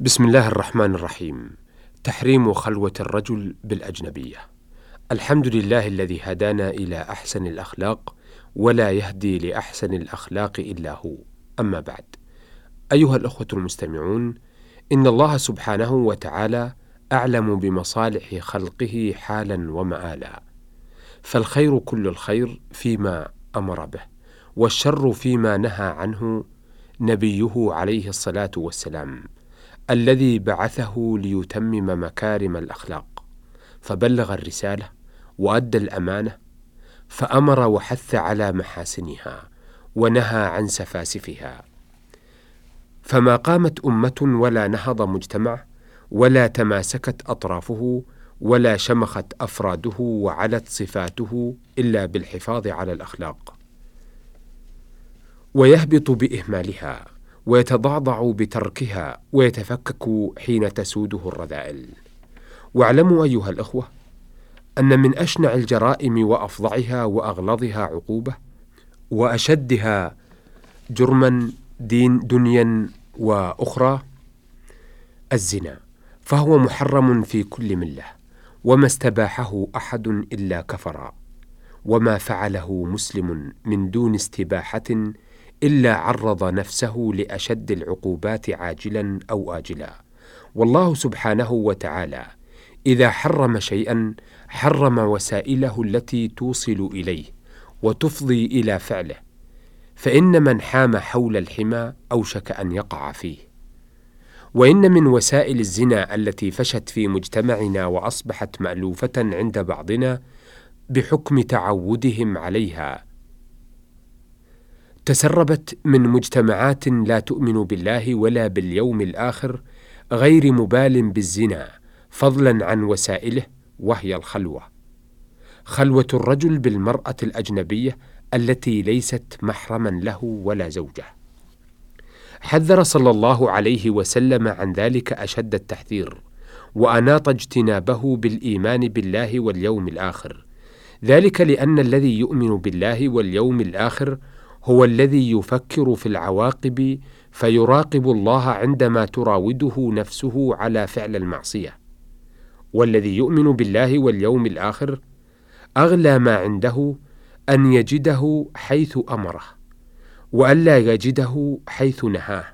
بسم الله الرحمن الرحيم. تحريم خلوة الرجل بالأجنبية. الحمد لله الذي هدانا إلى أحسن الأخلاق ولا يهدي لأحسن الأخلاق إلا هو. أما بعد. أيها الأخوة المستمعون إن الله سبحانه وتعالى أعلم بمصالح خلقه حالا ومآلا. فالخير كل الخير فيما أمر به والشر فيما نهى عنه نبيه عليه الصلاة والسلام. الذي بعثه ليتمم مكارم الأخلاق فبلغ الرسالة وأدى الأمانة فأمر وحث على محاسنها ونهى عن سفاسفها. فما قامت أمة ولا نهض مجتمع ولا تماسكت أطرافه ولا شمخت أفراده وعلت صفاته إلا بالحفاظ على الأخلاق ويهبط بإهمالها. ويتضعضع بتركها ويتفكك حين تسوده الرذائل. واعلموا أيها الأخوة أن من أشنع الجرائم وأفظعها وأغلظها عقوبة وأشدها جرما دين دنيا وأخرى الزنا فهو محرم في كل ملة وما استباحه أحد إلا كفر وما فعله مسلم من دون استباحة إلا عرض نفسه لأشد العقوبات عاجلا أو اجلا. والله سبحانه وتعالى إذا حرم شيئا حرم وسائله التي توصل إليه وتفضي إلى فعله فإن من حام حول الحمى اوشك أن يقع فيه. وإن من وسائل الزنا التي فشت في مجتمعنا وأصبحت مألوفة عند بعضنا بحكم تعودهم عليها تسربت من مجتمعات لا تؤمن بالله ولا باليوم الآخر غير مبال بالزنا فضلا عن وسائله وهي الخلوة. خلوة الرجل بالمرأة الأجنبية التي ليست محرما له ولا زوجه. حذر صلى الله عليه وسلم عن ذلك أشد التحذير وأناط اجتنابه بالإيمان بالله واليوم الآخر. ذلك لأن الذي يؤمن بالله واليوم الآخر هو الذي يفكر في العواقب فيراقب الله عندما تراوده نفسه على فعل المعصية. والذي يؤمن بالله واليوم الآخر أغلى ما عنده أن يجده حيث أمره والا يجده حيث نهاه.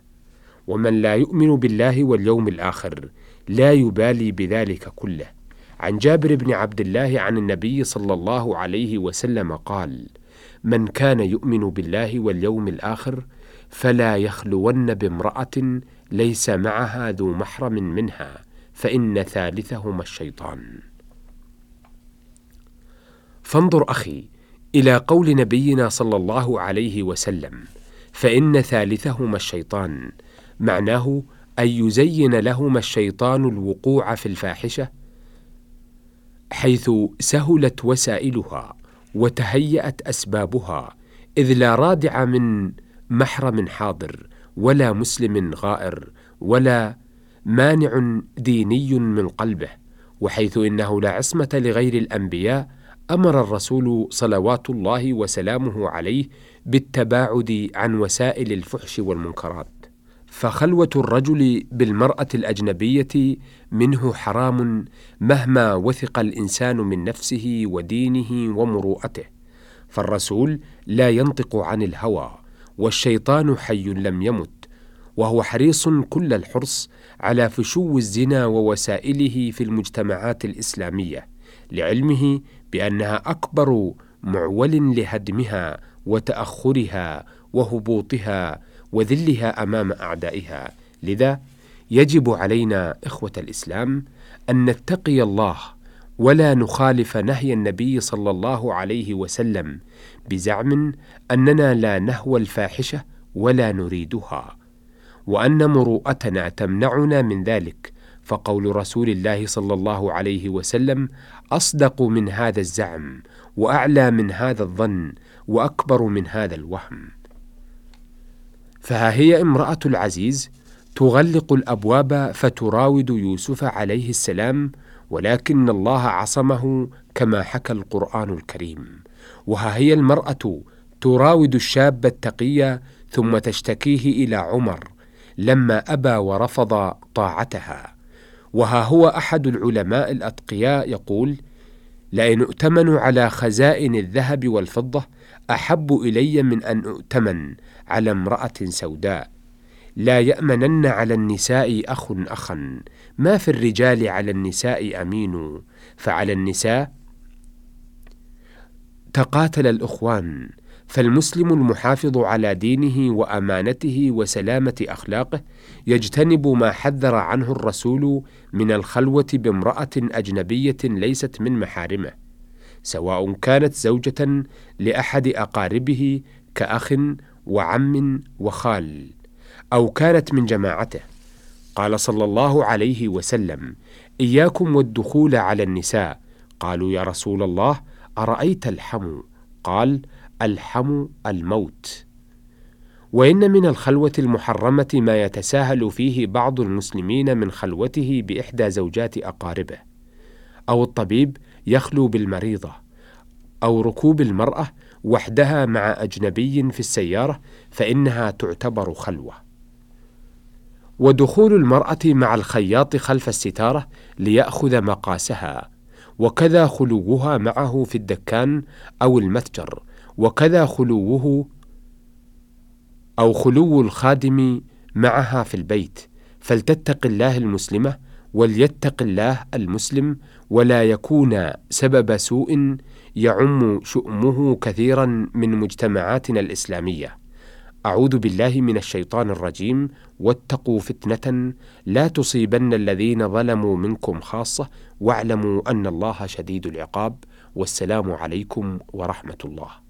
ومن لا يؤمن بالله واليوم الآخر لا يبالي بذلك كله. عن جابر بن عبد الله عن النبي صلى الله عليه وسلم قال من كان يؤمن بالله واليوم الآخر فلا يخلون بامرأة ليس معها ذو محرم منها فإن ثالثهما الشيطان. فانظر أخي إلى قول نبينا صلى الله عليه وسلم فإن ثالثهما الشيطان معناه أن يزين لهما الشيطان الوقوع في الفاحشة حيث سهلت وسائلها. وتهيأت أسبابها إذ لا رادع من محرم حاضر ولا مسلم غائر ولا مانع ديني من قلبه وحيث إنه لا عصمة لغير الأنبياء أمر الرسول صلوات الله وسلامه عليه بالتباعد عن وسائل الفحش والمنكرات. فخلوة الرجل بالمرأة الأجنبية منه حرام مهما وثق الإنسان من نفسه ودينه ومروءته فالرسول لا ينطق عن الهوى والشيطان حي لم يمت وهو حريص كل الحرص على فشو الزنا ووسائله في المجتمعات الإسلامية لعلمه بأنها أكبر معول لهدمها وتأخرها وهبوطها وذلها أمام أعدائها. لذا يجب علينا إخوة الإسلام أن نتقي الله ولا نخالف نهي النبي صلى الله عليه وسلم بزعم أننا لا نهوى الفاحشة ولا نريدها وأن مروءتنا تمنعنا من ذلك. فقول رسول الله صلى الله عليه وسلم أصدق من هذا الزعم وأعلى من هذا الظن وأكبر من هذا الوهم. فها هي امرأة العزيز تغلق الأبواب فتراود يوسف عليه السلام ولكن الله عصمه كما حكى القرآن الكريم. وها هي المرأة تراود الشاب التقي ثم تشتكيه إلى عمر لما أبى ورفض طاعتها. وها هو أحد العلماء الأتقياء يقول لئن اؤتمن على خزائن الذهب والفضة أحب إلي من أن أؤتمن على امرأة سوداء. لا يأمنن على النساء أخ أخا. ما في الرجال على النساء أمين فعلى النساء تقاتل الأخوان. فالمسلم المحافظ على دينه وأمانته وسلامة أخلاقه يجتنب ما حذر عنه الرسول من الخلوة بامرأة أجنبية ليست من محارمه سواء كانت زوجة لأحد أقاربه كأخ وعم وخال أو كانت من جماعته. قال صلى الله عليه وسلم إياكم والدخول على النساء قالوا يا رسول الله أرأيت الحم؟ قال ألحم الموت. وإن من الخلوة المحرمة ما يتساهل فيه بعض المسلمين من خلوته بإحدى زوجات أقاربه أو الطبيب يخلو بالمريضة أو ركوب المرأة وحدها مع أجنبي في السيارة فإنها تعتبر خلوة. ودخول المرأة مع الخياط خلف الستارة ليأخذ مقاسها وكذا خلوها معه في الدكان أو المتجر وكذا خلوه أو خلو الخادم معها في البيت. فلتتق الله المسلمة وليتق الله المسلم ولا يكون سبب سوء يعم شؤمه كثيرا من مجتمعاتنا الإسلامية. أعوذ بالله من الشيطان الرجيم. واتقوا فتنة لا تصيبن الذين ظلموا منكم خاصة واعلموا أن الله شديد العقاب. والسلام عليكم ورحمة الله.